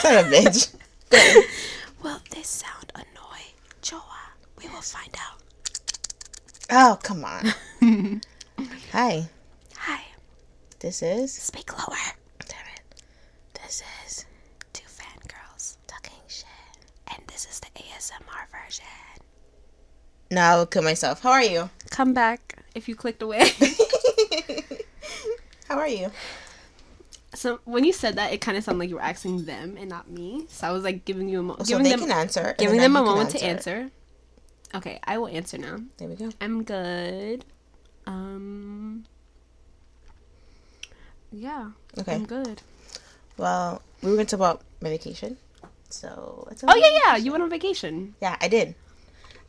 Son of a bitch. Will this sound annoy Joa? We will find out. Oh, come on. Hi. Hi. This is. Speak lower. Damn it. This is. Two fangirls. Talking shit. And this is the ASMR version. No, I'll kill myself. How are you? Come back if you clicked away. How are you? So when you said that, it kind of sounded like you were asking them and not me. So I was like giving you a moment. So giving they them can answer. giving them a moment to answer. Okay, I will answer now. There we go. I'm good. Um. Yeah, Okay. I'm good. Well, we were going to talk about my vacation. So, it's Oh yeah, yeah. You went on vacation. Yeah, I did.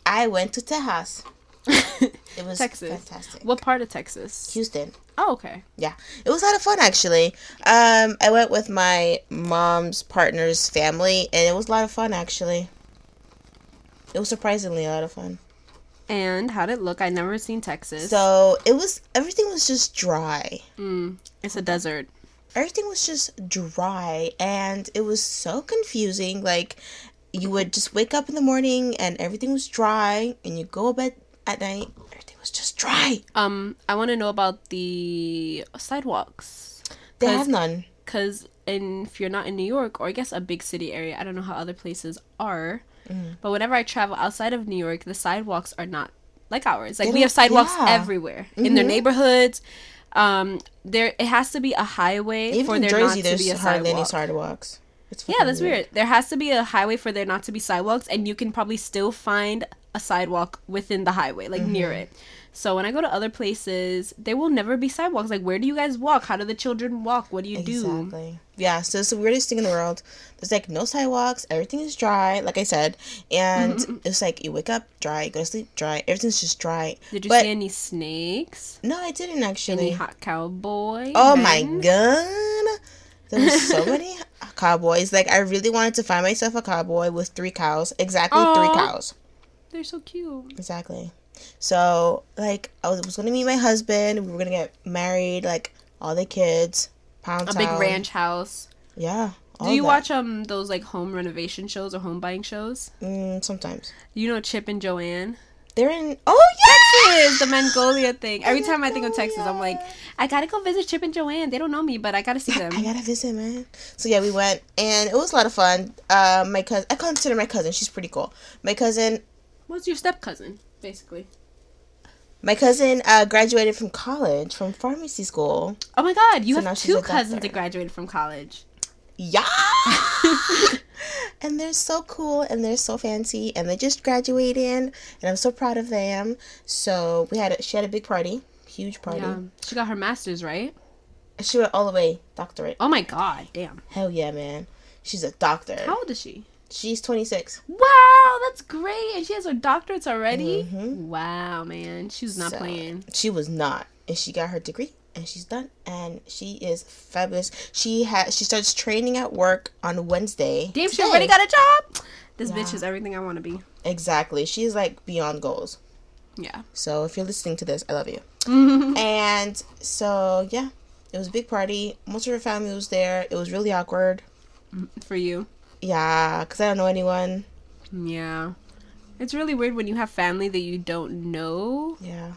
I went to Tejas. It was Texas. fantastic. What part of Texas? Houston. Oh, okay. Yeah, it was a lot of fun actually. Um, I went with my mom's partner's family, and it was a lot of fun actually. It was surprisingly a lot of fun. And how did it look? I never seen Texas. So it was everything was just dry. Mm, it's a desert. Everything was just dry, and it was so confusing. Like you would just wake up in the morning, and everything was dry, and you go to bed at night, everything was just dry. Um, I want to know about the sidewalks. They have none. Cause in if you're not in New York or I guess a big city area, I don't know how other places are. Mm-hmm. But whenever I travel outside of New York, the sidewalks are not like ours. Like They we have sidewalks yeah. everywhere in their Mhm. neighborhoods. Um, there it has to be a highway Even for there Jersey, not to there's be a hardly any sidewalks. It's Yeah, that's weird. There has to be a highway for there not to be sidewalks, and you can probably still find a sidewalk within the highway, like near Mm-hmm. it. So when I go to other places, there will never be sidewalks. Like, where do you guys walk? How do the children walk? What do you do? Exactly. Yeah, so it's the weirdest thing in the world. There's like no sidewalks, everything is dry, like I said. And it's like you wake up dry, go to sleep dry, everything's just dry. Did you But- see any snakes? No, I didn't actually. Any hot cowboy? oh my men? god. There was so many cowboys. Like I really wanted to find myself a cowboy with three cows. Exactly three cows. They're so cute. Exactly. So like I was, was gonna meet my husband, we were gonna get married, like all the kids, pound A big ranch house. Yeah. all Do you that. watch um those like home renovation shows or home buying shows? Mm, sometimes. You know Chip and Joanna? They're in. Oh yeah. Is the Magnolia thing. Every time I think of Texas, I'm like, I gotta go visit Chip and Joanna. They don't know me, but I gotta see them. I gotta visit, man. So yeah, we went, and it was a lot of fun. Uh, my cousin, I consider my cousin. She's pretty cool. My cousin, What's your step cousin, basically? my cousin, uh, graduated from college from pharmacy school. Oh my God, you So have two cousins that graduated from college. Yeah. and they're so cool, and they're so fancy, and they just graduated, and I'm so proud of them. So we had, a, she had a big party, huge party. Yeah, she got her master's, right? She went all the way doctorate. Oh my God, damn. Hell yeah, man. She's a doctor. How old is she? She's 26. Wow, that's great. And she has her doctorates already. Mhm. Wow, man, she's not So, playing. She was not, and she got her degree, and she's done, and she is fabulous. She has she starts training at work on Wednesday. Damn, she already got a job. This bitch is everything I want to be. exactly. She's like beyond goals. Yeah. So if you're listening to this, I love you. And so yeah, it was a big party. Most of her family was there. It was really awkward. Mm, for you. Yeah, cause I don't know anyone. Yeah. It's really weird when you have family that you don't know Yeah.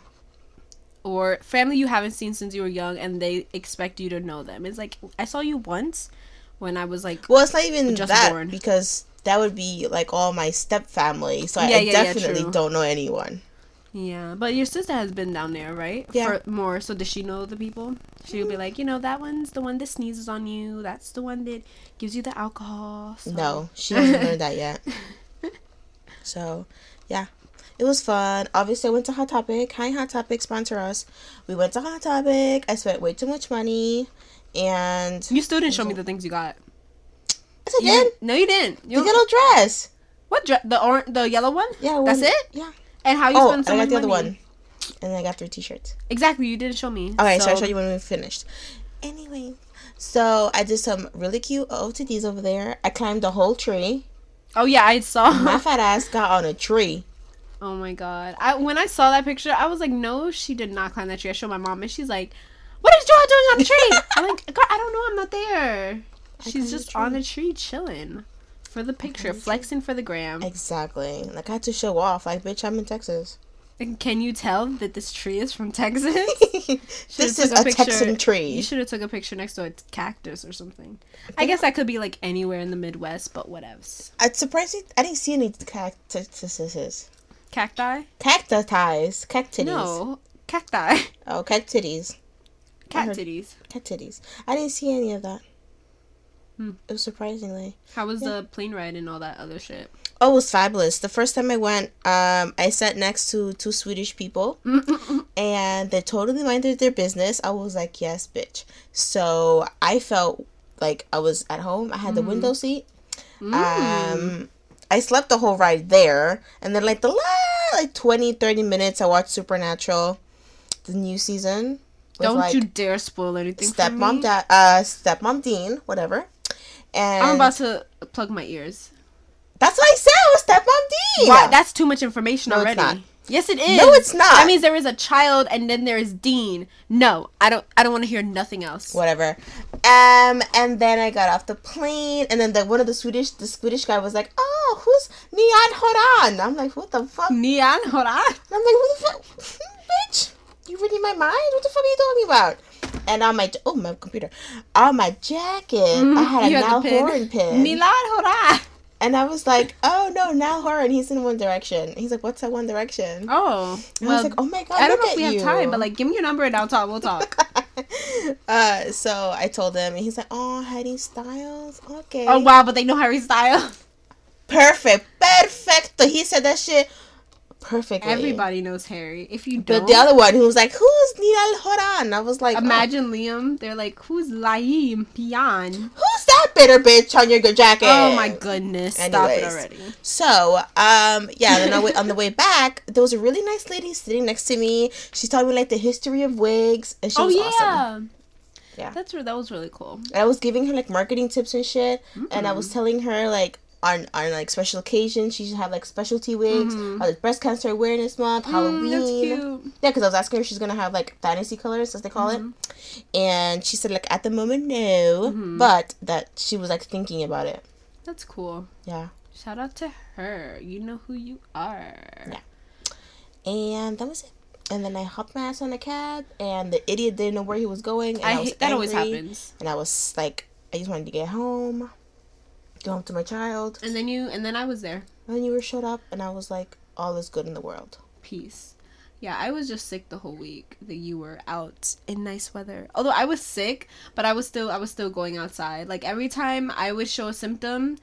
Or family you haven't seen since you were young and they expect you to know them. It's like I saw you once when I was like Well, it's not even Just that born. because that would be like all my step family. So I, Yeah, I yeah, yeah, definitely true. don't know anyone. Yeah, but your sister has been down there, right? Yeah. For more, so does she know the people? She'll be like, you know, that one's the one that sneezes on you. That's the one that gives you the alcohol. So. No, she hasn't learned that yet. So, yeah, it was fun. Obviously, I went to Hot Topic. Hi, Hot Topic, sponsor us. We went to Hot Topic. I spent way too much money, and You still didn't show me the things you got. yes, I You- did. No, you didn't. The You, yellow dress. what dre- the orange, the yellow one? Yeah, That's one- it? Yeah. And how you Oh, spend so I got the other one, and then I got three T-shirts. Exactly, you didn't show me. Okay, so, I'll show you when we finished. Anyway, so I did some really cute OOTDs over there. I climbed the whole tree. Oh yeah, I saw. My fat ass got on a tree. Oh my god! I when I saw that picture, I was like, no, she did not climb that tree. I showed my mom, and she's like, "What is Joa doing on the tree?" I'm like, "Girl, I don't know. I'm not there." She's just the on a tree chilling for the picture, the flexing for the gram. Exactly. Like I had to show off. Like, bitch, I'm in Texas. And can you tell that this tree is from Texas? this is took a, Texan tree. You should have took a picture next to a cactus or something. I guess that could be like anywhere in the Midwest, but whatevs. I'm surprised I didn't see any cactuses. Cacti? Cacti ties. Cactities. No, cacti. Oh, cactitties. Cat heard- titties. I didn't see any of that. Hmm. It was surprisingly. How was the plane ride and all that other shit? Oh, it was fabulous. The first time I went, um, I sat next to two Swedish people, and they totally minded their business. I was like, "Yes, bitch." So I felt like I was at home. I had the window seat. Um, I slept the whole ride there, and then like the last like 20, 30 minutes, I watched Supernatural, the new season. Don't like, you dare spoil anything for me. stepmom, dad, uh, stepmom Dean, whatever. And I'm about to plug my ears. That's what I said. It was stepmom Dean. Why? That's too much information No, already. Yes, it is. No, it's not. That means there is a child and then there is Dean. No, I don't. I don't want to hear nothing else. whatever. Um, and then I got off the plane, and then the one of the Swedish, the Swedish guy was like, "Oh, who's Niall Horan?" I'm like, "What the fuck?" Neon, hold. I'm like, "What the fuck, bitch? You reading my mind? What the fuck are you talking about?" And on my oh my computer, on my jacket, I had a Mm-hmm. Had pin. Horan pin, Milan, hold on. And I was like, "Oh no, Niall Horan, he's in One Direction." He's like, "What's that One Direction?" Oh, And I was like, "Oh my god, I don't know if we at have time, but like, give me your number and I'll talk. We'll talk. uh, so I told him, and he's like, "Oh, Harry Styles, okay." oh wow, but they know Harry Styles. Perfect. Perfecto. He said that shit perfectly. Everybody knows Harry. If you don't, the other one who was like, Who's Neil Horan? I was like, imagine Liam. They're like, who's Laim Pian? "Oh, Who's that bitter bitch on your good jacket? Oh my goodness! Stop it already. So, um, yeah, then on, the way- on the way back, there was a really nice lady sitting next to me. She told me like the history of wigs, and she Oh was yeah. awesome. Yeah. That's that was really cool. And I was giving her like marketing tips and shit, and I was telling her like on on like special occasions she should have like specialty wigs, Mhm. or like breast cancer awareness month, Halloween. Mm, cute. Yeah, because I was asking her if she's gonna have like fantasy colors, as they call Mm-hmm. it, and she said like at the moment no, Mhm. but that she was like thinking about it. That's cool. Yeah, Shout out to her. You know who you are. Yeah. and that was it. And then I hopped my ass on a cab, and the idiot didn't know where he was going. And I, I hate that always happens. And I was like, I just wanted to get home, go home to my child. And then you and then I was there. And then you were showed up, and I was like, all is good in the world. Peace. Yeah, I was just sick the whole week that you were out in nice weather. Although I was sick, but I was still I was still going outside. Like every time I would show a symptom,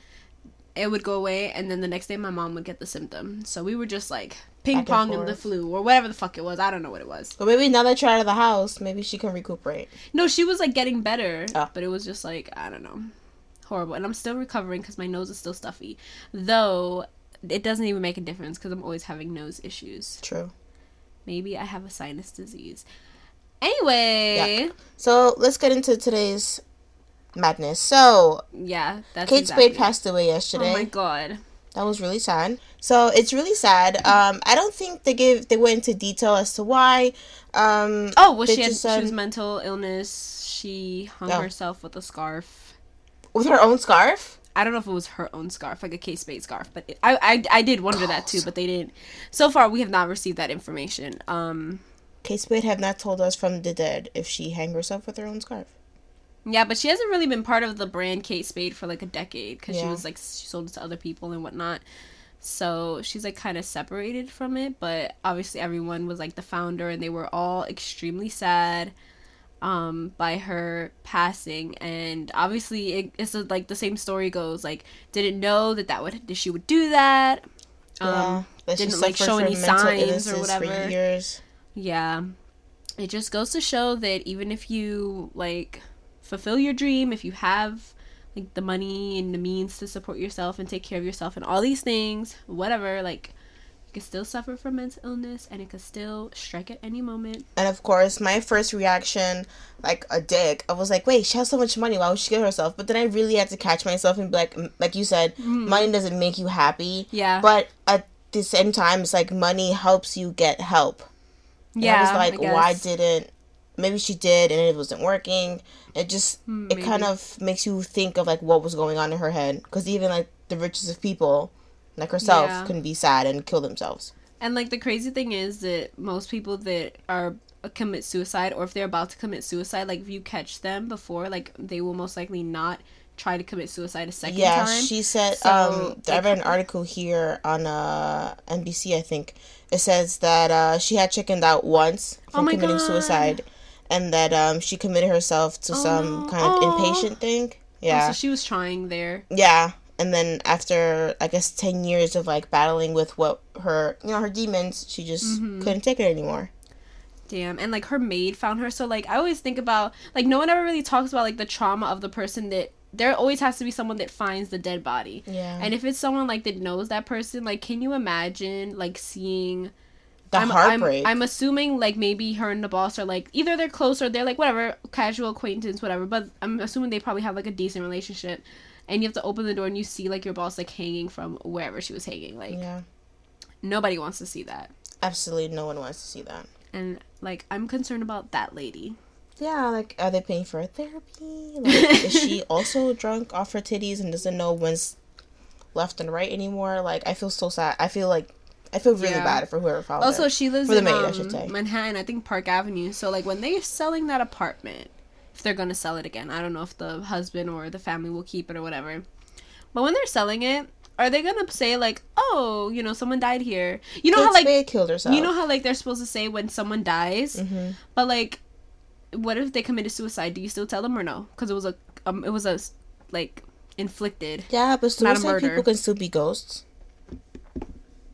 it would go away and then the next day my mom would get the symptom. So we were just like ping pong in the flu or whatever the fuck it was. I don't know what it was. But maybe now that you're out of the house, maybe she can recuperate. No, she was like getting better, Oh. but it was just like I don't know, horrible. And I'm still recovering because my nose is still stuffy. Though it doesn't even make a difference because I'm always having nose issues. True. Maybe I have a sinus disease. Anyway, So let's get into today's madness. So yeah, that's Kate exactly Spade passed away yesterday. Oh my god. That was really sad. So it's really sad. Um, I don't think they gave they went into detail as to why. Um, Oh, well, she had just she was mental illness. She hung Oh. herself with a scarf. With her own scarf. I don't know if it was her own scarf, like a Kate Spade scarf, but it, I, I I did wonder that too, but they didn't. So far, we have not received that information. Um, Kate Spade have not told us from the dead if she hang herself with her own scarf. yeah, but she hasn't really been part of the brand Kate Spade for like a decade because she was like she sold it to other people and whatnot. So she's like kind of separated from it, but obviously everyone was like the founder, and they were all extremely sad um by her passing and obviously it, it's like the same story goes like didn't know that that would that she would do that um that she didn't, like, show any signs or whatever. for years. yeah it just goes to show that even if you like fulfill your dream if you have like the money and the means to support yourself and take care of yourself and all these things whatever like you can still suffer from mental illness and it could still strike at any moment And of course, my first reaction, like a dick, I was like, "Wait, she has so much money. Why would she kill herself?" But then I really had to catch myself and be like, like you said, mm-hmm. money doesn't make you happy. yeah But at the same time, it's like money helps you get help. And yeah I was like, I why didn't maybe she did and it wasn't working. It just mm, it kind of makes you think of like what was going on in her head because even like the richest of people, like herself, Yeah. can be sad and kill themselves. And like the crazy thing is that most people that are uh, commit suicide or if they're about to commit suicide, like if you catch them before, like they will most likely not try to commit suicide a second yeah, time. Yeah, she said. So, um, I read an article here on uh NBC. I think it says that uh she had chickened out once Oh from my committing God. suicide, and that um she committed herself to Oh, some kind of Aw. inpatient thing. Oh, Yeah, so she was trying there. yeah. And then after I guess ten years of like battling with what her you know her demons, she just Mm-hmm. couldn't take it anymore. Damn. And like her maid found her. So like I always think about like no one ever really talks about like the trauma of the person that there always has to be someone that finds the dead body. Yeah, And if it's someone like that knows that person, like can you imagine like seeing the I'm, heartbreak. I'm, I'm assuming like maybe her and the boss are like either they're close or they're like whatever casual acquaintance whatever but I'm assuming they probably have like a decent relationship and you have to open the door and you see like your boss like hanging from wherever she was hanging like yeah, nobody wants to see that absolutely no one wants to see that. and like I'm concerned about that lady Yeah, like are they paying for therapy? Like, is she also drunk off her titties and doesn't know when's left and right anymore? Like, I feel so sad. I feel like I feel really Yeah. bad for whoever found also her. she lives For in maid, um. Manhattan I think Park Avenue so like when they're selling that apartment if they're gonna sell it again. I don't know if the husband or the family will keep it or whatever. But when they're selling it are they gonna say like oh you know someone died here. You know how Kate like Spade killed herself. you know how like they're supposed to say when someone dies? Hmm but like what if they committed suicide? Do you still tell them or no? Because it was a um, it was a like inflicted Yeah, but not suicide people can still be ghosts.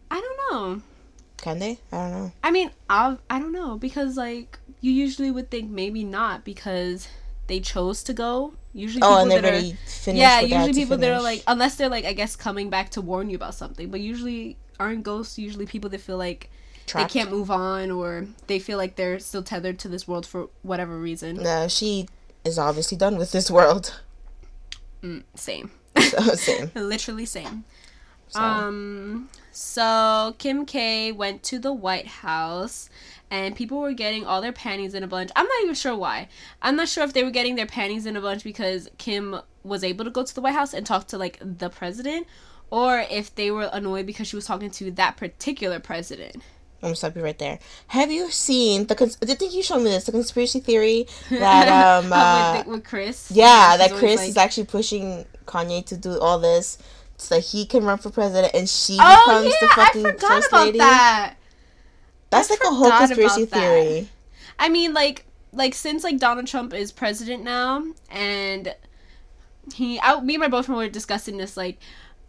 i don't know. Can they? I don't know. I mean, I I don't know because like you usually would think maybe not because they chose to go. Usually, Oh, and people they've that are finished. yeah, what they had usually people that are like unless they're like I guess coming back to warn you about something, but usually aren't ghosts usually people that feel like Trapped. they can't move on or they feel like they're still tethered to this world for whatever reason. No, she is obviously done with this world. Mm, same, So same. literally same. So. Um, so Kim K went to the White House and people were getting all their panties in a bunch. I'm not even sure why. I'm not sure if they were getting their panties in a bunch because Kim was able to go to the White House and talk to like the president or if they were annoyed because she was talking to that particular president. I'm gonna stop you right there. Have you seen the? Cons- I think you showed me this. The conspiracy theory that um uh, with, with Kris. yeah that Kris like- is actually pushing Kanye to do all this so he can run for president and she Oh becomes yeah, the fucking I forgot first about lady. that. That's I like a whole conspiracy theory. I mean, like, like since like Donald Trump is president now, and he, I, me and my boyfriend were discussing this. Like,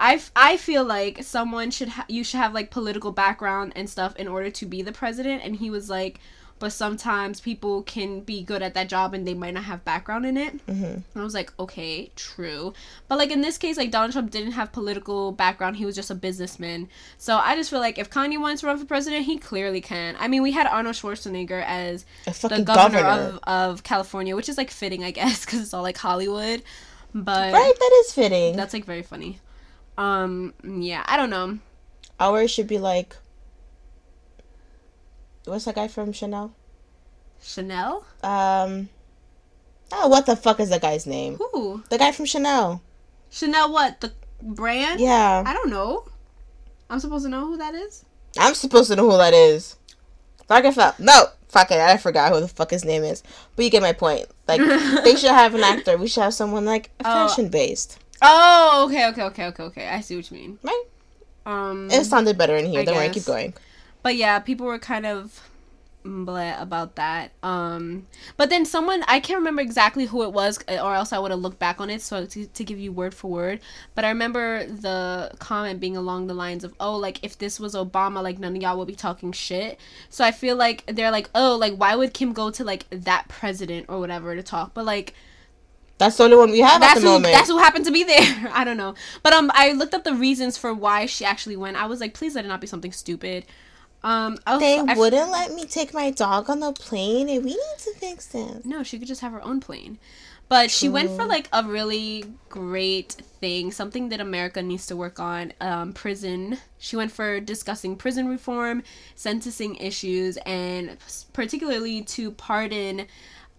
I, I feel like someone should ha- you should have like political background and stuff in order to be the president. And he was like, but sometimes people can be good at that job and they might not have background in it. hmm And I was like, okay, true. But like in this case, like Donald Trump didn't have political background. He was just a businessman. So I just feel like if Kanye wants to run for president, he clearly can. I mean, we had Arnold Schwarzenegger as the governor, governor. Of, of California, which is like fitting, I guess, because it's all like Hollywood. But right, that is fitting. that's like very funny. Um, yeah, I don't know. Ours should be like. What's that guy from Chanel? Chanel? Um. Oh, what the fuck is that guy's name? Who? The guy from Chanel. Chanel? What the brand? Yeah, I don't know. I'm supposed to know who that is. I'm supposed to know who that is. Lagerfeld. No, fuck it. I forgot who the fuck his name is. But you get my point. Like they should have an actor. We should have someone like Oh. fashion based. Oh, okay, okay, okay, okay, okay. I see what you mean. Right? Um, It sounded better in here. I Don't worry, keep going. But yeah, people were kind of bleh about that. Um, but then someone I can't remember exactly who it was, uh, or else I would have looked back on it. So to, to give you word for word, but I remember the comment being along the lines of, "Oh, like if this was Obama, like none of y'all would be talking shit." So I feel like they're like, "Oh, like why would Kim go to like that president or whatever to talk?" But like That's the only one we have at that's the who moment. that's who happened to be there. I don't know, but um, I looked up the reasons for why she actually went. I was like, please let it not be something stupid. Um, I was, they wouldn't let me take my dog on the plane, and we need to fix them. no, she could just have her own plane. But she went for like a really great thing, something that America needs to work on. Um, prison. She went for discussing prison reform, sentencing issues, and particularly to pardon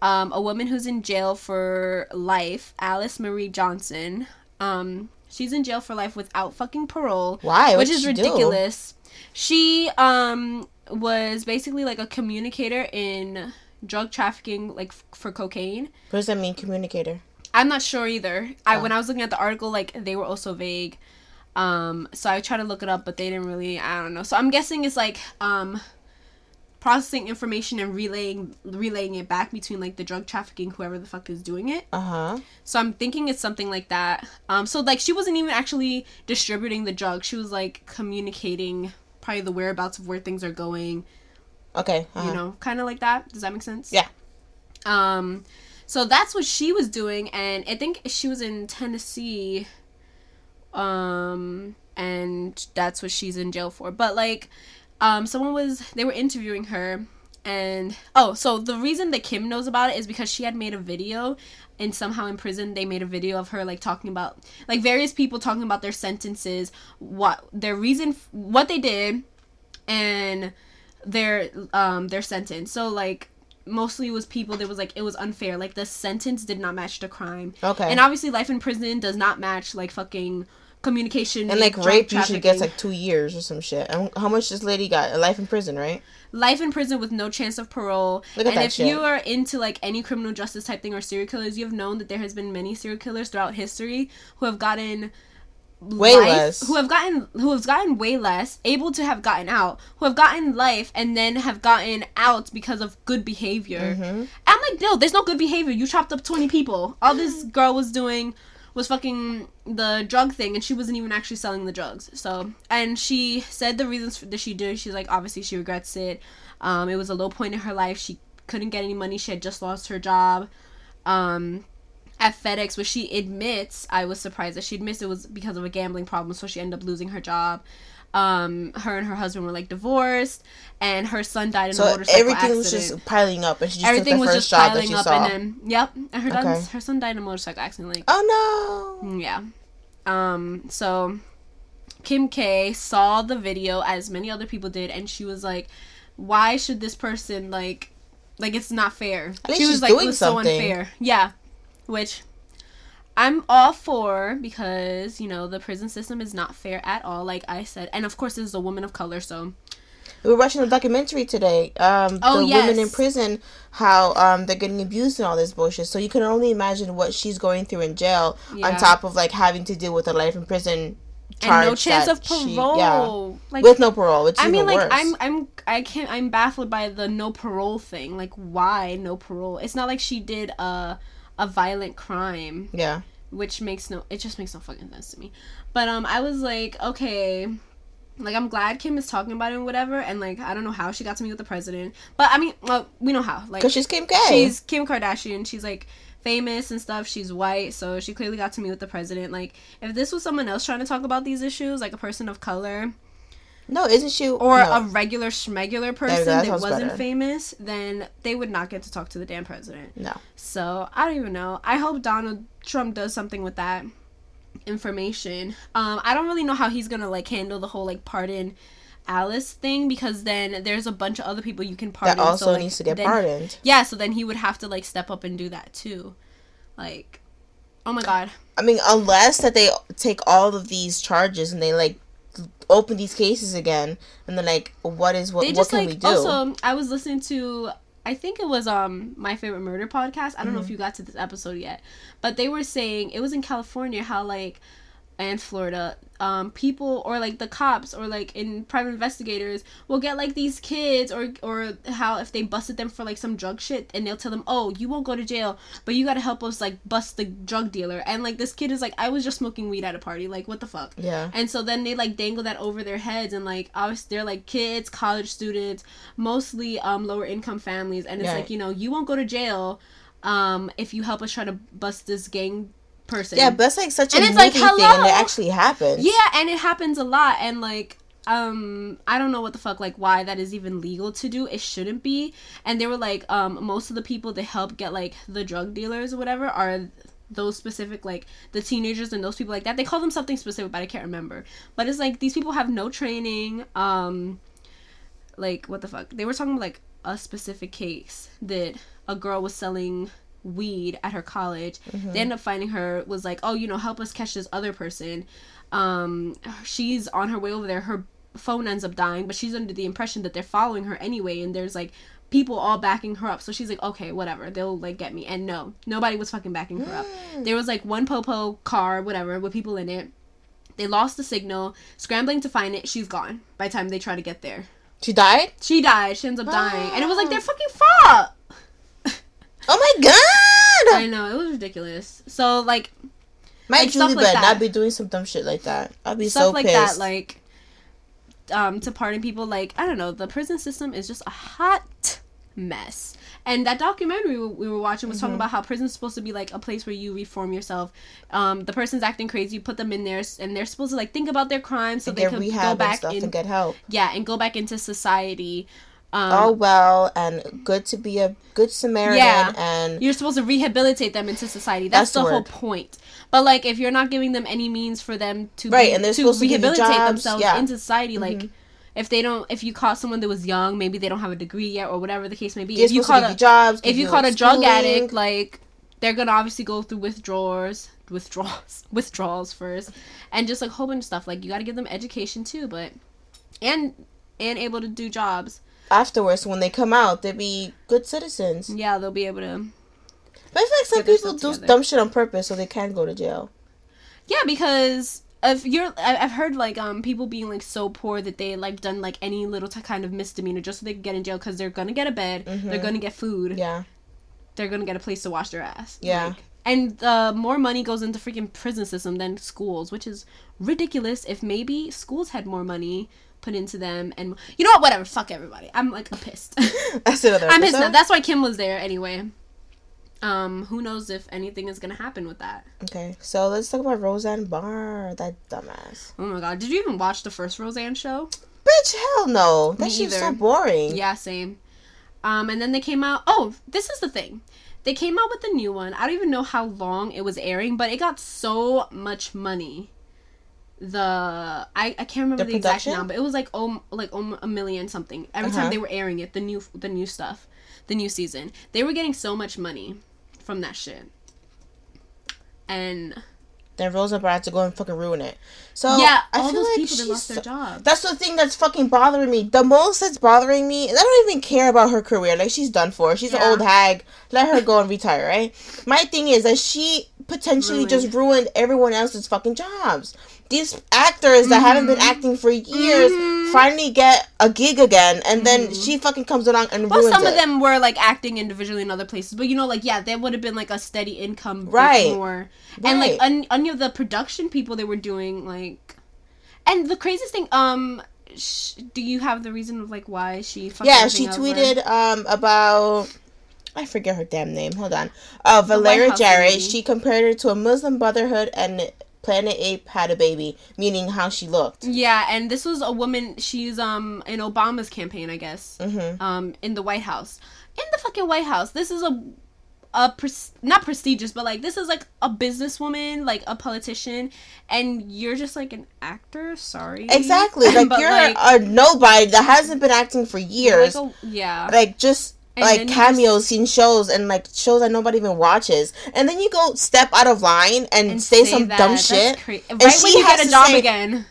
um, a woman who's in jail for life, Alice Marie Johnson. Um, she's in jail for life without fucking parole Why? which What'd is she do? ridiculous. She um was basically like a communicator in drug trafficking, like f- for cocaine. What does that mean, communicator? I'm not sure either. I Oh. when I was looking at the article, like they were also vague. Um, so I tried to look it up, but they didn't really. I don't know. So I'm guessing it's like um processing information and relaying relaying it back between like the drug trafficking whoever the fuck is doing it. Uh huh. So I'm thinking it's something like that. Um, so like she wasn't even actually distributing the drug. She was like communicating probably the whereabouts of where things are going. Okay. Uh-huh. You know, kind of like that. Does that make sense? Yeah. Um, so that's what she was doing, and I think she was in Tennessee. Um, and that's what she's in jail for. But like, um, someone was they were interviewing her, and oh, so the reason that Kim knows about it is because she had made a video, and somehow in prison they made a video of her like talking about like various people talking about their sentences, what their reason, what they did, and their um their sentence. So like mostly it was people that was like it was unfair. Like the sentence did not match the crime. Okay. And obviously life in prison does not match like fucking communication And like rape usually gets like two years or some shit. And how much this lady got? A life in prison, right? life in prison with no chance of parole. Look at and that if shit. you are into like any criminal justice type thing or serial killers, you have known that there has been many serial killers throughout history who have gotten Way life, less. who have gotten who have gotten way less, able to have gotten out, who have gotten life and then have gotten out because of good behavior. Mhm. I'm like, no, there's no good behavior. You chopped up 20 people. All this girl was doing was fucking the drug thing, and she wasn't even actually selling the drugs. So, and she said the reasons that she did. She's like, obviously, she regrets it. Um, it was a low point in her life. She couldn't get any money. She had just lost her job. Um, at FedEx, which she admits, I was surprised that she admits it was because of a gambling problem, so she ended up losing her job. Um, her and her husband were like divorced, and her son died in a So motorcycle everything accident was just piling up, and she just everything took the was first just job that piling she up saw. and then yep and her, Okay. son, her son died in a motorcycle accident like oh no! yeah um so kim k saw the video as many other people did and she was like why should this person like like it's not fair she was like it was so unfair yeah which I'm all for because you know the prison system is not fair at all, like I said, and of course this is a woman of color, so We were watching a documentary today. Um, Oh, the women in prison, how um they're getting abused and all this bullshit. So you can only imagine what she's going through in jail, Yeah. on top of like having to deal with a life in prison charge and no chance of she- parole. yeah, like with no parole. Which I mean, like worse. I'm, I'm, I can't. I'm baffled by the no parole thing. Like, why no parole? It's not like she did a, a violent crime, yeah. which makes no. It just makes no fucking sense to me. But um, I was like, okay, like I'm glad Kim is talking about it and whatever. And like, I don't know how she got to meet with the president, but I mean, well, we know how. Like, Because she's Kim K. she's Kim Kardashian. She's like famous and stuff. She's white, so she clearly got to meet with the president. Like, if this was someone else trying to talk about these issues, like a person of color no, isn't she? or no. a regular schmegular person that that wasn't better. famous, then they would not get to talk to the damn president. no. So I don't even know. I hope Donald Trump does something with that information. Um, I don't really know how he's gonna like handle the whole like pardon Alice thing because then there's a bunch of other people you can pardon. That also so, like, needs to get then- pardoned. Yeah, so then he would have to like step up and do that too. Like, oh my god. I mean, unless that they take all of these charges and they like open these cases again, and then like, what is what? they what can like we do? also i was listening to i think it was um my favorite murder podcast i don't know if Mhm. you got to this episode yet but they were saying it was in california how like and florida um people or like the cops or like in private investigators will get like these kids or or how if they busted them for like some drug shit and they'll tell them oh you won't go to jail but you gotta help us like bust the drug dealer and like this kid is like i was just smoking weed at a party like what the fuck yeah. and so then they like dangle that over their heads and like obviously they're like kids, college students, mostly um lower income families and it's Yeah. like, you know, you won't go to jail um if you help us try to bust this gang person. Yeah, but that's like such a And it's movie like, thing, and it actually happens. Yeah, and it happens a lot and like um I don't know what the fuck like why that is even legal to do. It shouldn't be. And they were like um most of the people that help get like the drug dealers or whatever are those specific like the teenagers and those people like that. They call them something specific, but I can't remember. But it's like these people have no training. Um like what the fuck? They were talking about, like a specific case that a girl was selling weed at her college. Mm-hmm. They end up finding her was like, "Oh, you know, help us catch this other person." Um she's on her way over there. Her phone ends up dying, but she's under the impression that they're following her anyway and there's like people all backing her up. So she's like, "Okay, whatever. They'll like get me." And no, nobody was fucking backing her up. There was like one popo car, whatever, with people in it. They lost the signal, scrambling to find it. She's gone by the time they try to get there. She died. She died. She ends up dying, and it was like their fucking fault. Oh my god! I know it was ridiculous. So like My like, Julie like better not be doing some dumb shit like that. I'd be stuff so like pissed. that, like um to pardon people, like I don't know, the prison system is just a hot mess. And that documentary we we were watching was Mm-hmm. talking about how prison's supposed to be like a place where you reform yourself. Um, the person's acting crazy, you put them in there, and they're supposed to like think about their crimes so And they can go and back stuff in, and get help. yeah, and go back into society. Um, oh well, and good to be a good Samaritan. Yeah. and You're supposed to rehabilitate them into society. That's, That's the the whole point. But like, if you're not giving them any means for them to Right, be- and they're to supposed to rehabilitate jobs, themselves yeah. Mm-hmm. society, like if they don't, if you caught someone that was young, maybe they don't have a degree yet, or whatever the case may be. they're if you caught a jobs. if you caught a drug addict, like they're gonna obviously go through withdrawals, withdrawals, withdrawals first, and just like a whole bunch of stuff. Like you got to give them education too, but and and able to do jobs. Afterwards, when they come out, they'll be good citizens. Yeah, they'll be able to. But I feel like some people do together. dumb shit on purpose so they can go to jail. Yeah, because if you're, I've heard like um people being like so poor that they like done like any little t- kind of misdemeanor just so they can get in jail because they're gonna get a bed, they're gonna get food, Mm-hmm. Yeah, they're gonna get a place to wash their ass. Yeah. Like, and uh, more money goes into freaking prison system than schools, which is ridiculous. If maybe schools had more money put into them, and you know what, whatever, fuck everybody. I'm like pissed. that's another. I'm pissed. now. That's why Kim was there anyway. Um, who knows if anything is gonna happen with that? Okay, so let's talk about Roseanne Barr, that dumbass. Oh my god, did you even watch the first Roseanne show? Bitch, hell no. That shit's so boring. Yeah, same. Um, and then they came out. Oh, this is the thing. They came out with a new one. I don't even know how long it was airing, but it got so much money. The I, I can't remember The the, exact number. It was like um like um, a million something every Uh-huh. time they were airing it. The new the new stuff, the new season. They were getting so much money from that shit. And Then Barr had to go and fucking ruin it. So yeah, I all feel those like people that lost their jobs. That's the thing that's fucking bothering me. The most that's bothering me I don't even care about her career. Like she's done for. She's an old hag. Let her go and retire, right? My thing is that she potentially Ruined. just ruined everyone else's fucking jobs. These actors that haven't been Mm-hmm. acting for years finally get a gig again, and then she fucking comes along and Mm-hmm. Well, some it. of them were like acting individually in other places, but you know, like yeah, there would have been like a steady income, Right. More, and like un- any of the production people they were doing, like, and the craziest thing, um, sh- do you have the reason of like why she? Yeah, she tweeted um about I forget her damn name. Hold on. Uh Valeria Jarrett. She compared her to a Muslim Brotherhood and Planet Ape had a baby, meaning how she looked. Yeah, and this was a woman. She's um in Obama's campaign, I guess. Mhm. Um, in the White House, in the fucking White House. This is a a pres- not prestigious, but like this is like a businesswoman, like a politician, and you're just like an actor. Sorry. Exactly. Like you're like, a nobody that hasn't been acting for years. like a- yeah. like just And like cameos in shows and like shows that nobody even watches, and then you go step out of line and, and say, some that. dumb That's shit. cra- And right she when you has get a job say- again.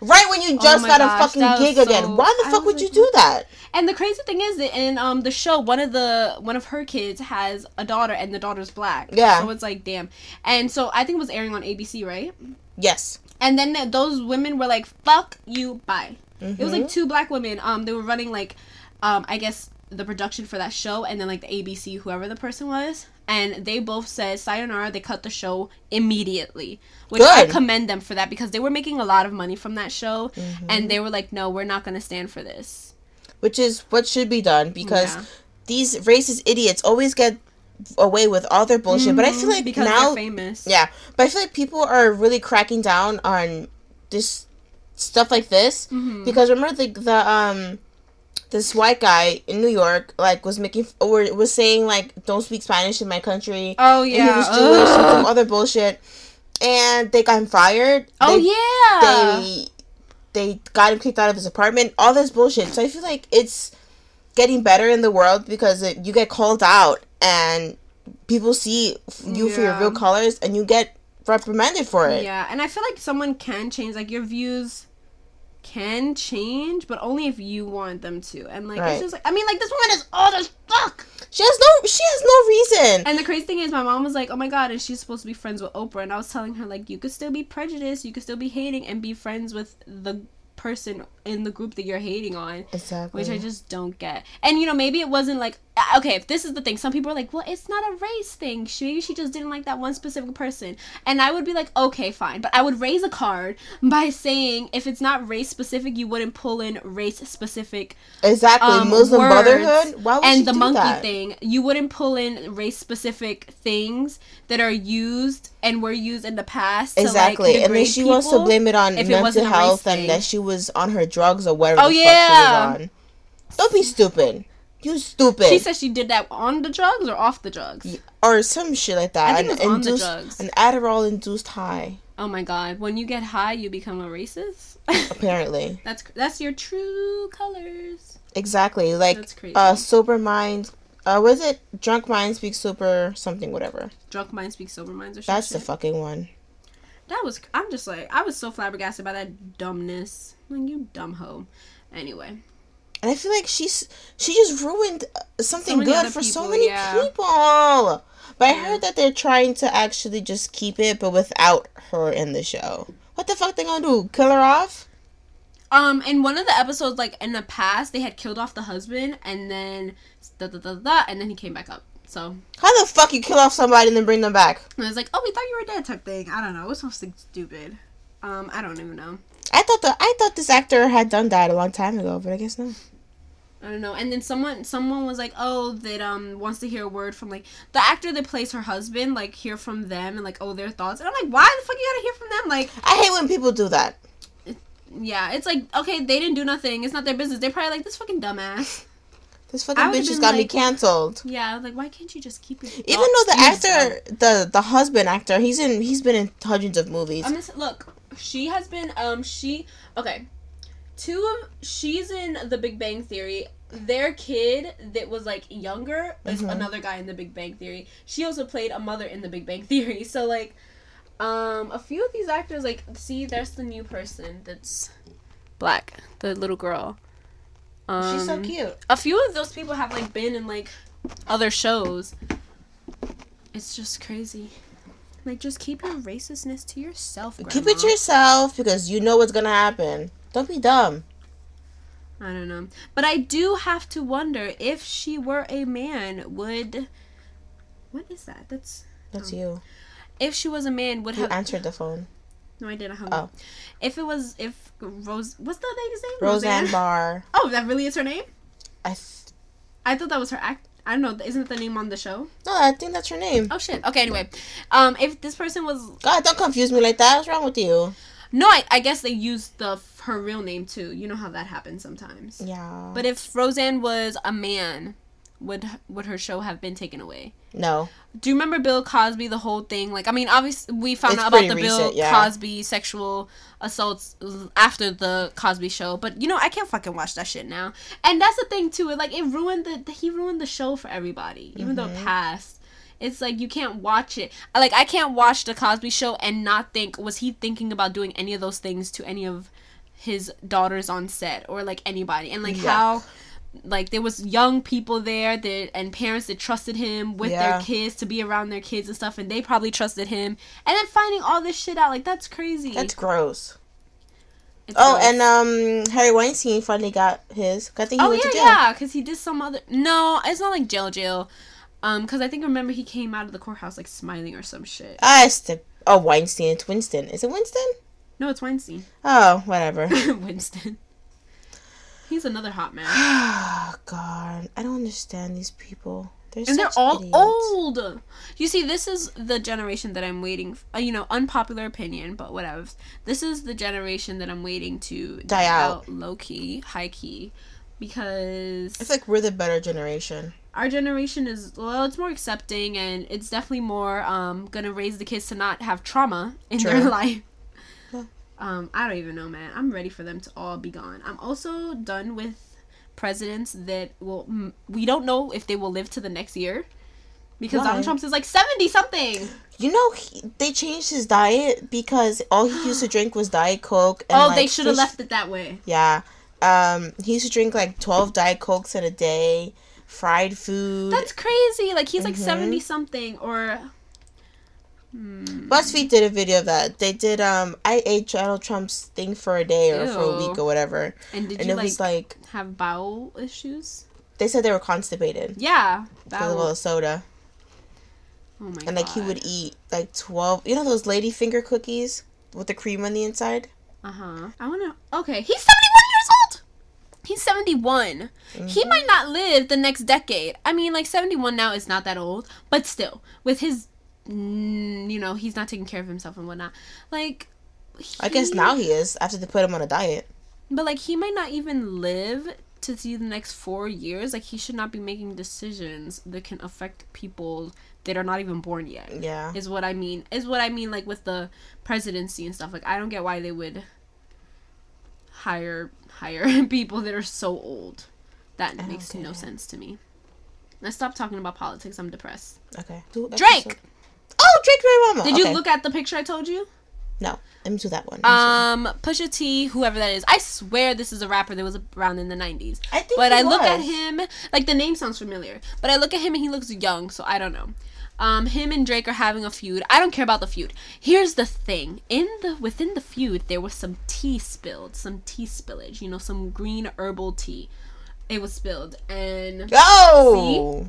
Right when you Oh just my got gosh, a fucking gig again, why the fuck would you do that? And the crazy thing is that in um the show, one of the one of her kids has a daughter, and the daughter's black. Yeah. So it's like, damn. And so I think it was airing on ABC, right? Yes. And then th- those women were like, "Fuck you, bye." It was like two black women. Um, they were running like, um, I guess the production for that show, and then like the ABC, whoever the person was, and they both said sayonara. They cut the show immediately, which I commend them for that because they were making a lot of money from that show, Mm-hmm. and they were like, "No, we're not gonna stand for this." which is what should be done because Yeah. these racist idiots always get away with all their bullshit. But I feel Mhm, like because now, they're famous. yeah, but I feel like people are really cracking down on this stuff like this Mhm. because remember the the um this white guy in New York like was making or was saying like don't speak Spanish in my country. Oh And yeah. he was Jewish and some other bullshit, and they got him fired. Oh They- yeah. they they got him kicked out of his apartment. All this bullshit. So I feel like it's getting better in the world because it, you get called out and people see you for your real colors and you get reprimanded for it. Yeah, and I feel like someone can change. Like your views can change, but only if you want them to. And like Right. it's just like I mean, like this woman is old as fuck. She has no. She has no reason. And the crazy thing is, my mom was like, "Oh my god," and she's supposed to be friends with Oprah, and I was telling her like, you could still be prejudiced, you could still be hating, and be friends with the person in the group that you're hating on. exactly. Which I just don't get. And you know, maybe it wasn't like uh, okay, if this is the thing, some people are like, well, it's not a race thing. She, maybe she just didn't like that one specific person. And I would be like, okay, fine. But I would raise a card by saying if it's not race specific, you wouldn't pull in race specific exactly. um, Muslim words Brotherhood. Why would she and the monkey that? thing. You wouldn't pull in race specific things that are used and were used in the past. to, like, Exactly. and then she wants to blame it on mental wasn't a race health and that she was on her drugs or whatever Oh, the yeah. fuck she was on. Don't be stupid. You stupid. She said she did that on the drugs or off the drugs. or some shit like that. I think an on the drugs. An Adderall induced high, Oh my god! When you get high, you become a racist. apparently. that's that's your true colors. Exactly. Like That's crazy. uh sober mind uh was it drunk mind speaks super something whatever. Drunk mind speak sober minds or something. That's the fucking one. That was. I'm just like I was so flabbergasted by that dumbness. Like you dumb hoe. Anyway, And I feel like she's she just ruined uh, something many good for so many yeah. people. But I heard that they're trying to actually just keep it but without her in the show. What the fuck they gonna do? Kill her off? um, in one of the episodes, like in the past, they had killed off the husband, and then da da da da, and then he came back up. So How the fuck you kill off somebody and then bring them back? I was like, oh, we thought you were dead, type thing. I don't know. It was something stupid. Um, I don't even know. I thought the I thought this actor had done that a long time ago, but I guess not. I don't know. And then someone someone was like, "Oh, that um wants to hear a word from like the actor that plays her husband, like hear from them and like oh their thoughts." And I'm like, "Why the fuck you gotta hear from them?" Like, I hate when people do that. yeah, it's like okay, they didn't do nothing. It's not their business. They're probably like this fucking dumbass. This fucking bitch has got me canceled. Yeah, I was like why can't you just keep it? Even though the actor, the the husband actor, he's in he's been in hundreds of movies. I'm just look. She has been um she okay. Two of she's in The Big Bang Theory. Their kid that was like younger is Mhm. another guy in The Big Bang Theory. She also played a mother in The Big Bang Theory. So like, um, a few of these actors like see there's the new person that's black, the little girl. Um, She's so cute. A few of those people have like been in like other shows. It's just crazy. Like, just keep your racistness to yourself. Grandma. Keep it to yourself because you know what's gonna happen. Don't be dumb. I don't know. But I do have to wonder if she were a man, would. What is that? That's. That's Oh. you. If she was a man, would You have. answered the phone. No, I didn't. Hung Oh. up. If it was. If Rose. What's the lady's name? Roseanne Barr. Oh, that really is her name? I th- I thought that was her act. I don't know. Isn't the name on the show? no, I think that's her name. Oh, shit. Okay, anyway. Um, if this person was. God, don't confuse me like that. What's wrong with you? No, I, I guess they used the her real name too. You know how that happens sometimes. Yeah. But if Roseanne was a man, would would her show have been taken away? no. Do you remember Bill Cosby? The whole thing, like I mean, obviously we found It's out about the pretty Bill yeah. Cosby sexual assaults after the Cosby Show, but you know I can't fucking watch that shit now. And that's the thing too. Like it ruined the he ruined the show for everybody, even though Mm-hmm. it passed. It's like you can't watch it. Like I can't watch the Cosby Show and not think was he thinking about doing any of those things to any of his daughters on set or like anybody and like Yuck. how like there was young people there that and parents that trusted him with Yeah. their kids to be around their kids and stuff and they probably trusted him and then finding all this shit out like that's crazy That's gross. It's Oh, gross. and um, Harry Weinstein finally got his. I think he oh went yeah to jail. yeah because he did some other no it's not like jail jail um because i think remember he came out of the courthouse like smiling or some shit Ah, it's the oh Weinstein. It's Winston. Is it Winston? no it's weinstein Oh, whatever. winston he's another hot man oh God, I don't understand these people. They're and they're all idiots. old. You see, this is the generation that I'm waiting. f- Uh, you know, unpopular opinion, but whatever. This is the generation that I'm waiting to Die out. low key, high key, because I feel like we're the better generation. our generation is well, it's more accepting and it's definitely more um gonna raise the kids to not have trauma in their life. Um, I don't even know, man. I'm ready for them to all be gone. I'm also done with presidents that will. mm, We don't know if they will live to the next year because Why? Donald Trump is like seventy something. You know, he, they changed his diet because all he used to drink was Diet Coke. And oh, like, they should have left it that way. Yeah. Um, he used to drink like 12 Diet Cokes in a day, fried food. That's crazy. Like he's like Mhm. seventy something or. Hmm. BuzzFeed did a video of that. They did, um, I ate Donald Trump's thing for a day or for a week or whatever. And did and you it like, was like, have bowel issues? they said they were constipated Yeah, because of all the soda. Oh my And like he would eat like 12, you know those lady finger cookies with the cream on the inside? Uh huh. I wanna. Okay, he's seventy-one years old. He's seventy-one. He Mm-hmm. might not live the next decade. I mean, like seventy-one now is not that old, but still, with his, you know, he's not taking care of himself and whatnot. Like, I guess now he is after they put him on a diet. But like, he might not even live to see the next four years. Like, he should not be making decisions that can affect people that are not even born yet. Yeah. is what I mean. Is what I mean like with the presidency and stuff. Like I don't get why they would hire hire people that are so old. That I makes no it. sense to me. Let's stop talking about politics. I'm depressed. Okay. Do Drake! Oh, Drake Mama. Did Okay. you look at the picture I told you? No. Let me do that one. See. Um, Pusha T, whoever that is. I swear this is a rapper that was around in the 90s. I think But I look at him, like the name sounds familiar. But I look at him and he looks young, so I don't know. Um, him and Drake are having a feud. I don't care about the feud. Here's the thing: in the within the feud, there was some tea spilled, some tea spillage. You know, some green herbal tea. It was spilled, and Oh.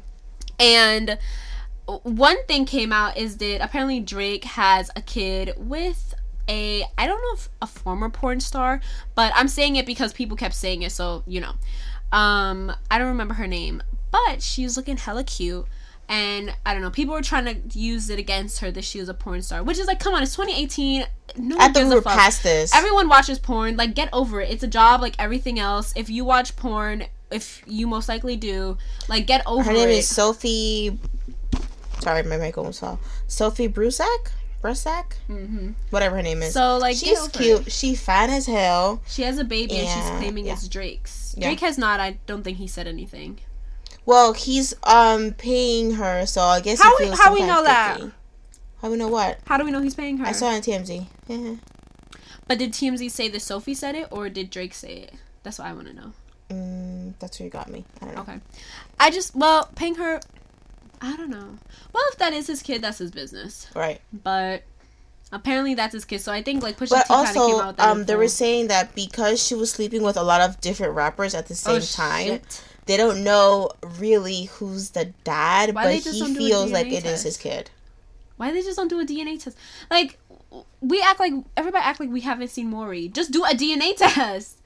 and one thing came out is that apparently Drake has a kid with a I don't know if a former porn star, but I'm saying it because people kept saying it, so you know. Um, I don't remember her name, but she's looking hella cute. And I don't know, people were trying to use it against her that she was a porn star, which is like, come on, it's 2018. No I thought we were past this. Everyone watches porn. Like, get over it. It's a job like everything else. If you watch porn, if you most likely do, like, get over it. Her name it. is Sophie. Sorry, my mic almost fell. Sophie Brusack? Brusack? hmm Whatever her name is. So, like, She's cute. She's fine as hell. She has a baby and she's claiming yeah. it's Drake's. Yeah. Drake has not. I don't think he said anything. Well, he's um paying her, so I guess How we- how we know that? How we know what? How do we know he's paying her? I saw it on TMZ. Yeah. But did TMZ say that Sophie said it or did Drake say it? That's what I want to know. Mm, that's where you got me. I don't know. Okay. I just, well, paying her, I don't know. Well, if that is his kid, that's his business. Right. But apparently that's his kid. So I think, like, Pusha But T kind of came out with that um, they were saying that because she was sleeping with a lot of different rappers at the same Oh, time, shit. they don't know really who's the dad, Why but he don't do a feels like DNA it is his kid. Why they just don't do a DNA test? Like, we act like, everybody act like we haven't seen Maury. Just do a DNA test.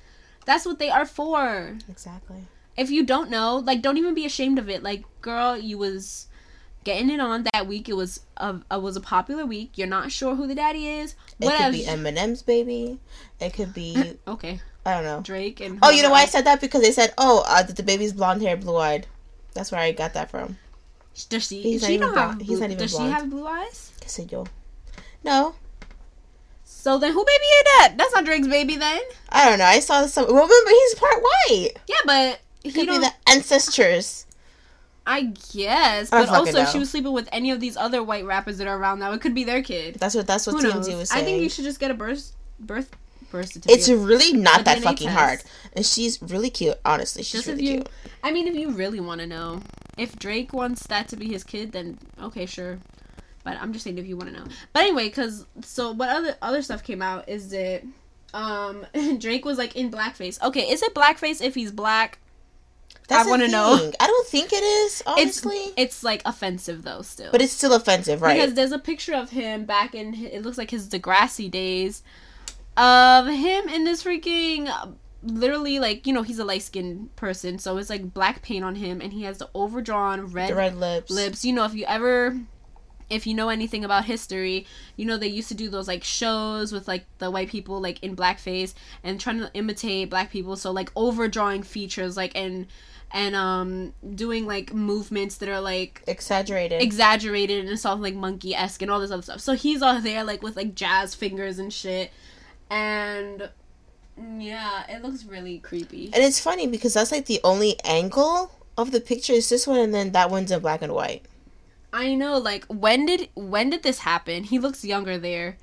That's what they are for. Exactly. If you don't know, like, don't even be ashamed of it. Like, girl, you was getting it on that week. It was a it was a popular week. You're not sure who the daddy is. It Whatever. could be Eminem's baby. It could be okay, I don't know. Drake and. Oh, you know why I said that? Because they said, "Oh, uh, the baby's blonde hair, blue eyed." That's where I got that from. Does she? He's not she blonde. have. He's not even blonde. does blonde. she have blue eyes? Que sé yo. No, So then, who baby is that? That's not Drake's baby then. I don't know. I saw some. Well, remember, he's part white. Yeah, but he Could be the ancestors. I guess, I but also if know. she was sleeping with any of these other white rappers that are around now, it could be their kid. That's what. That's what Who TMZ knows? was saying. I think you should just get a birth birth birth certificate. It's really not that DNA fucking test. hard, and she's really cute. Honestly, she's Just really you, cute. I mean, if you really want to know, if Drake wants that to be his kid, then okay, sure. But I'm just saying if you want to know. But anyway, because so what other other stuff came out is that um Drake was like in blackface. Okay, is it blackface if he's black? That's I wanna know. I don't think it is honestly, It's it's like offensive though still. but it's still offensive, right? Because there's a picture of him back in it looks like his Degrassi days of him in this freaking uh, literally like you know he's a light skinned person, so it's like black paint on him, and he has the overdrawn red, The red lips. lips. You know, if you ever if you know anything about history, you know they used to do those like shows with like the white people like in blackface and trying to imitate black people. So like overdrawing features like and and um doing like movements that are like Exaggerated. exaggerated and stuff like monkey esque and all this other stuff. So he's all there like with like jazz fingers and shit. And yeah, it looks really creepy. and it's funny because that's like the only angle of the picture is this one, and then that one's in black and white. I know, like when did when did this happen? He looks younger there.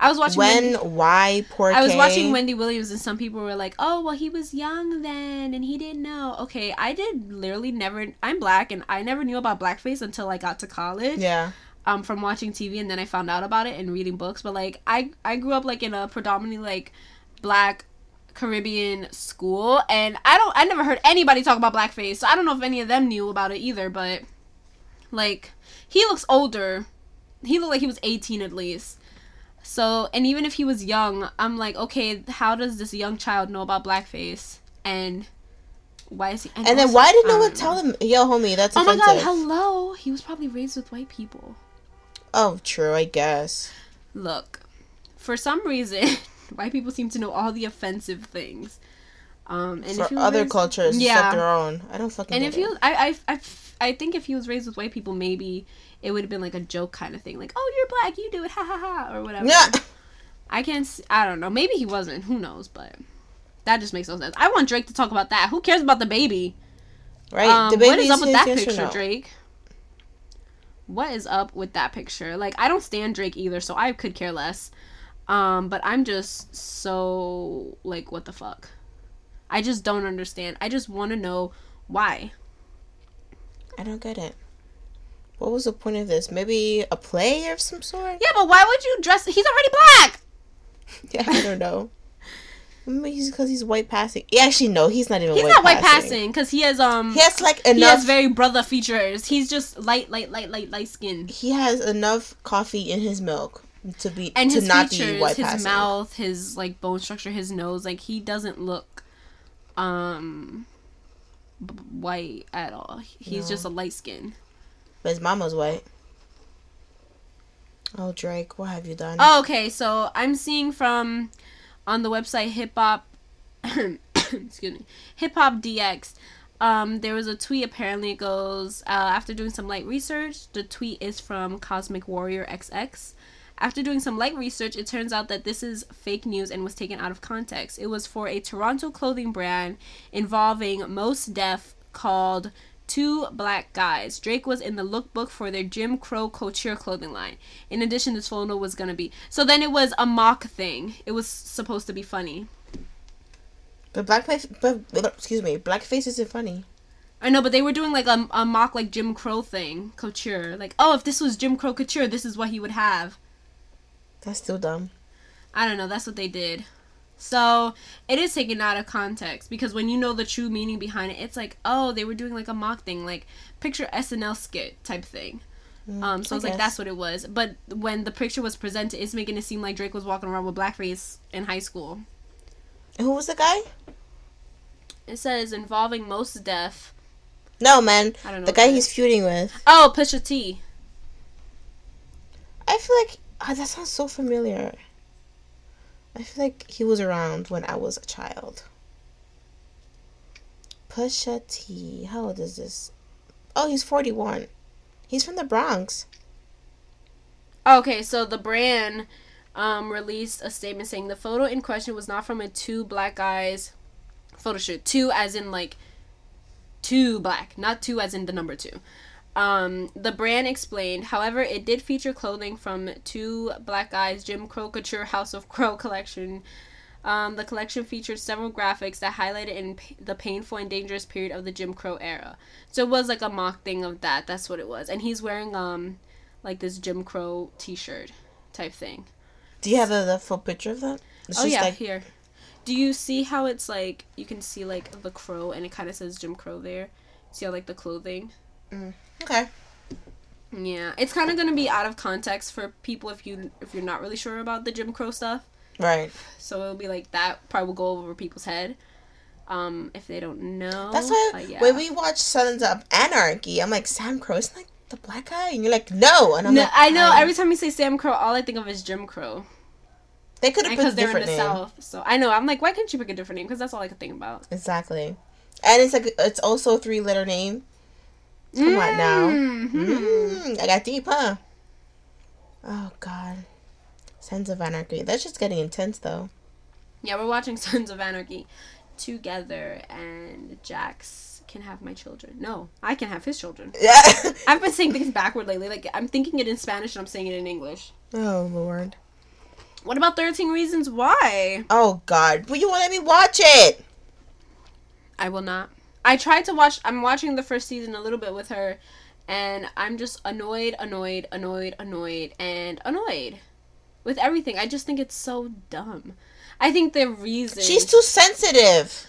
I was watching When, Wendy- why, poor I was watching Wendy Williams and some people were like, "Oh, well he was young then and he didn't know." Okay, I did literally never I'm black and I never knew about blackface until I got to college. Yeah. um from watching TV and then I found out about it and reading books. But like I I grew up like in a predominantly like black Caribbean school and I don't I never heard anybody talk about blackface. So I don't know if any of them knew about it either, but like he looks older. He looked like he was 18 at least. So, and even if he was young, I'm like, okay, how does this young child know about blackface? And why is he? And then also- why did no one tell him, yo, homie, that's Oh my god, hello. He was probably raised with white people. Oh, true, I guess. Look, for some reason, white people seem to know all the offensive things. Um, and For if other raised- cultures, yeah. except their own. I don't fucking and if it. you, I, I, I, I think if he was raised with white people, maybe it would have been like a joke kind of thing, like, "Oh, you're black, you do it, ha ha ha," or whatever. Yeah. I can't. I don't know. Maybe he wasn't. Who knows? But that just makes no sense. I want Drake to talk about that. Who cares about the baby? Right? Um, the baby what is up with that picture? Drake? What is up with that picture? Like, I don't stand Drake either, so I could care less. Um, but I'm just so like, what the fuck? I just don't understand. I just want to know why. I don't get it. What was the point of this? Maybe a play of some sort? Yeah, but why would you dress? He's already black. Yeah, I don't know. Maybe he's because he's white passing. Yeah, actually, no, he's not even He's white not white passing. because he has um He has like enough. he has very brother features. He's just light, light, light, light, light skin. he has enough coffee in his milk to be and to his not be features, white his passing. mouth, his like bone structure, his nose, like he doesn't look um white at all. He's No. just a light skin. But his mama's white. Oh Drake, what have you done? Oh, okay, so I'm seeing from on the website Hip Hop excuse me, Hip Hop DX. Um, there was a tweet. Apparently, it goes uh, after doing some light research. The tweet is from Cosmic Warrior XX. After doing some light research, it turns out that this is fake news and was taken out of context. It was for a Toronto clothing brand involving Mos Def called Two Black Guys. Drake was in the lookbook for their Jim Crow couture clothing line. In addition, this photo was gonna be. So then it was a mock thing. It was supposed to be funny. But blackface, but, but excuse me, blackface isn't funny. I know, but they were doing like a, a mock like Jim Crow thing, couture. Like, oh, if this was Jim Crow couture, this is what he would have. That's still dumb. I don't know. That's what they did. So it is taken out of context because when you know the true meaning behind it, it's like, oh, they were doing like a mock thing, like picture SNL skit type thing. Um, so I it's like guess. that's what it was. But when the picture was presented, it's making it seem like Drake was walking around with blackface in high school. And who was the guy? It says involving Mos Def. No, man, I don't know. the guy he's feuding with. Oh, Pusha T. I feel like ah, that sounds so familiar. I feel like he was around when I was a child. Pusha T. How old is this? Oh, he's 41. He's from the Bronx. Okay, so the brand um, released a statement saying the photo in question was not from a two black guys photo shoot. Two as in like two black, not two as in the number two. Um, the brand explained, however, it did feature clothing from two black guys Jim Crow Couture House of Crow collection. Um, the collection featured several graphics that highlighted in p- the painful and dangerous period of the Jim Crow era. So it was like a mock thing of that. That's what it was. And he's wearing um like this Jim Crow T-shirt type thing. Do you have the, the full picture of that? It's oh yeah, like here. Do you see how it's like you can see like the crow and it kind of says Jim Crow there? See how like the clothing? Okay. Yeah, it's kind of gonna be out of context for people if you if you're not really sure about the Jim Crow stuff. Right. So it'll be like that probably will go over people's head. Um, if they don't know, That's why yeah. when we watch Sons of Anarchy, I'm like Sam Crow's like the black guy, and you're like no, and I'm No, like I know. Every time you say Sam Crow, all I think of is Jim Crow. they could have Because put a they're in different the name. South, so I know. I'm like, why couldn't you pick a different name? Because that's all I could think about. Exactly, and it's like it's also a three letter name. Come on now. Mhm. Mm, I got deep, huh? Oh God, Sons of Anarchy. That's just getting intense though. Yeah, we're watching Sons of Anarchy together, and Jax can have my children. No, I can have his children. Yeah. I've been saying things backward lately. Like I'm thinking it in Spanish and I'm saying it in English. oh Lord. What about Thirteen Reasons Why? Oh God. Will you let me watch it? I will not. I tried to watch. I'm watching the first season a little bit with her, and I'm just annoyed, annoyed, annoyed, annoyed, and annoyed with everything. I just think it's so dumb. I think the reason She's too sensitive.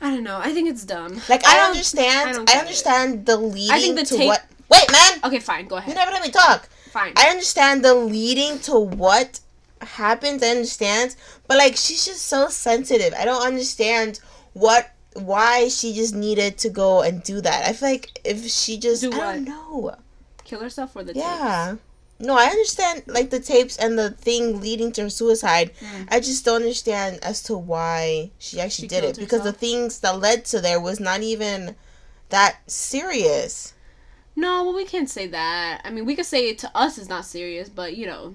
I don't know. I think it's dumb. Like I, don't- understand. I I, don't it. understand the leading the to tape- what. Wait, man. Okay, fine. Go ahead. You never let me talk. Fine. I understand the leading to what happens. I understand, but like she's just so sensitive. I don't understand what why she just needed to go and do that. I feel like if she just Do I don't know. Kill herself for the tapes. Yeah. No, I understand like the tapes and the thing leading to her suicide. Mm. I just don't understand as to why she actually She did it killed because the things that led to there was not even that serious. No, well, we can't say that. I mean, we could say it to us is not serious, but you know,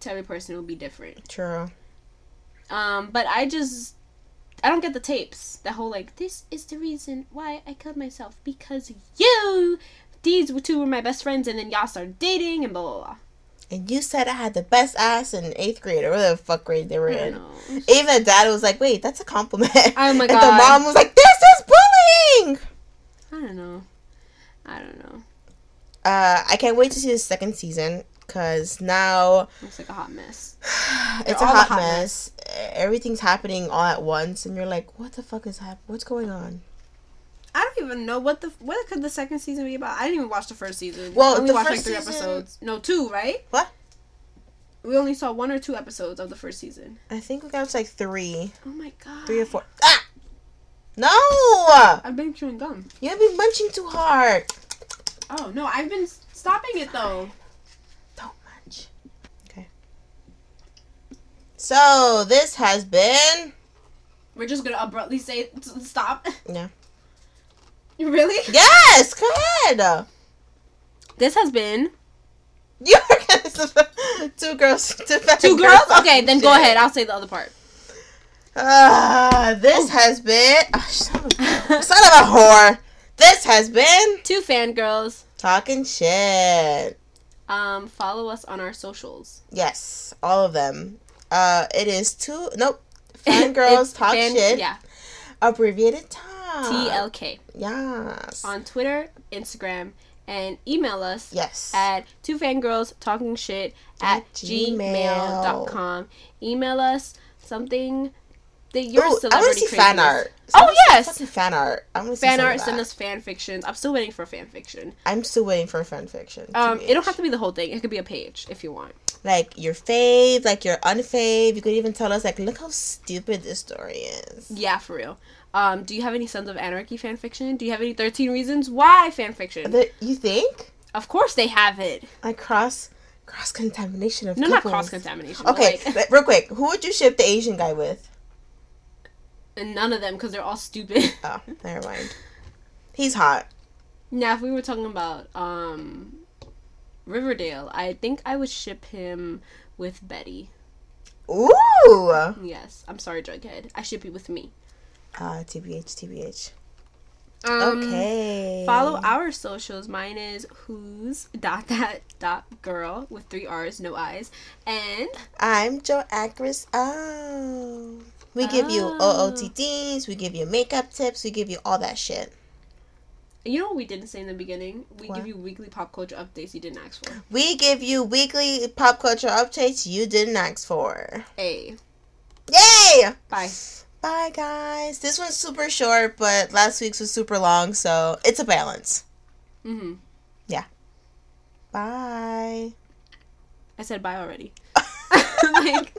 to every person it will be different. True. Um, but I just I don't get the tapes. That whole like this is the reason why I killed myself because you. These two were my best friends, and then y'all started dating, and blah blah blah. And you said I had the best ass in eighth grade or whatever the fuck grade they were I in. know. Even the dad was like, "Wait, that's a compliment." Oh my god. and the mom was like, "This is bullying." I don't know. I don't know. Uh, I can't wait to see the second season because now Looks like a hot mess. it's a all a hot, hot mess. Everything's happening all at once, and you're like, "What the fuck is happening? What's going on?" I don't even know what the what could the second season be about. I didn't even watch the first season. Well, I only the watched first like three season- episodes. No, two, right? What? We only saw one or two episodes of the first season. I think we got to like three, Oh my god. three or four. Ah, no! I've been chewing gum. You've been munching too hard. Oh no, I've been stopping it though. Don't munch. Okay. So this has been We're just gonna abruptly say stop. yeah. You really? Yes, go ahead. This has been You're gonna two girls, two, two girls. Okay, talking then go ahead. I'll say the other part. Ah, this has been ah, son, of, son of a whore. This has been Two fangirls. talking shit. Um, follow us on our socials. Yes, all of them. Uh, it is two. Nope. Fangirls talk fan- shit. Yeah. Abbreviated time. TLK Yes. on Twitter, Instagram, and email us yes. at two fangirls talking shit at At Gmail. gmail.com. Email us something that your Ooh, I want to see fan art. Oh, Send us yes! fan art. I want to see Fan art, send us fan fictions. I'm still waiting for fan fiction. I'm still waiting for fan fiction. Um, it don't have to be the whole thing. It could be a page if you want. Like your fave, like your unfave. You could even tell us like, look how stupid this story is. Yeah, for real. Um, do you have any Sons of Anarchy fan fiction? Do you have any 13 Reasons Why fan fiction? The, you think Of course they have it. like cross cross contamination of No, not cross contamination. Okay, Like, real quick, who would you ship the Asian guy with? and none of them because they're all stupid. Oh, never mind. He's hot. now, if we were talking about um, Riverdale, I think I would ship him with Betty. Ooh. Yes, I'm sorry, Jughead. I ship you with me. Uh, tbh, tbh. Um, okay. Follow our socials. Mine is who's dot that dot girl with three R's, no I's, and I'm Joe Actress. Oh. We give you. OOTDs, we give you makeup tips, we give you all that shit. You know what we didn't say in the beginning? We What? give you weekly pop culture updates you didn't ask for. We give you weekly pop culture updates you didn't ask for. Hey. Yay! bye. Bye, guys. This one's super short, but last week's was super long, so it's a balance. Mm-hmm. Yeah. Bye. I said bye already. like.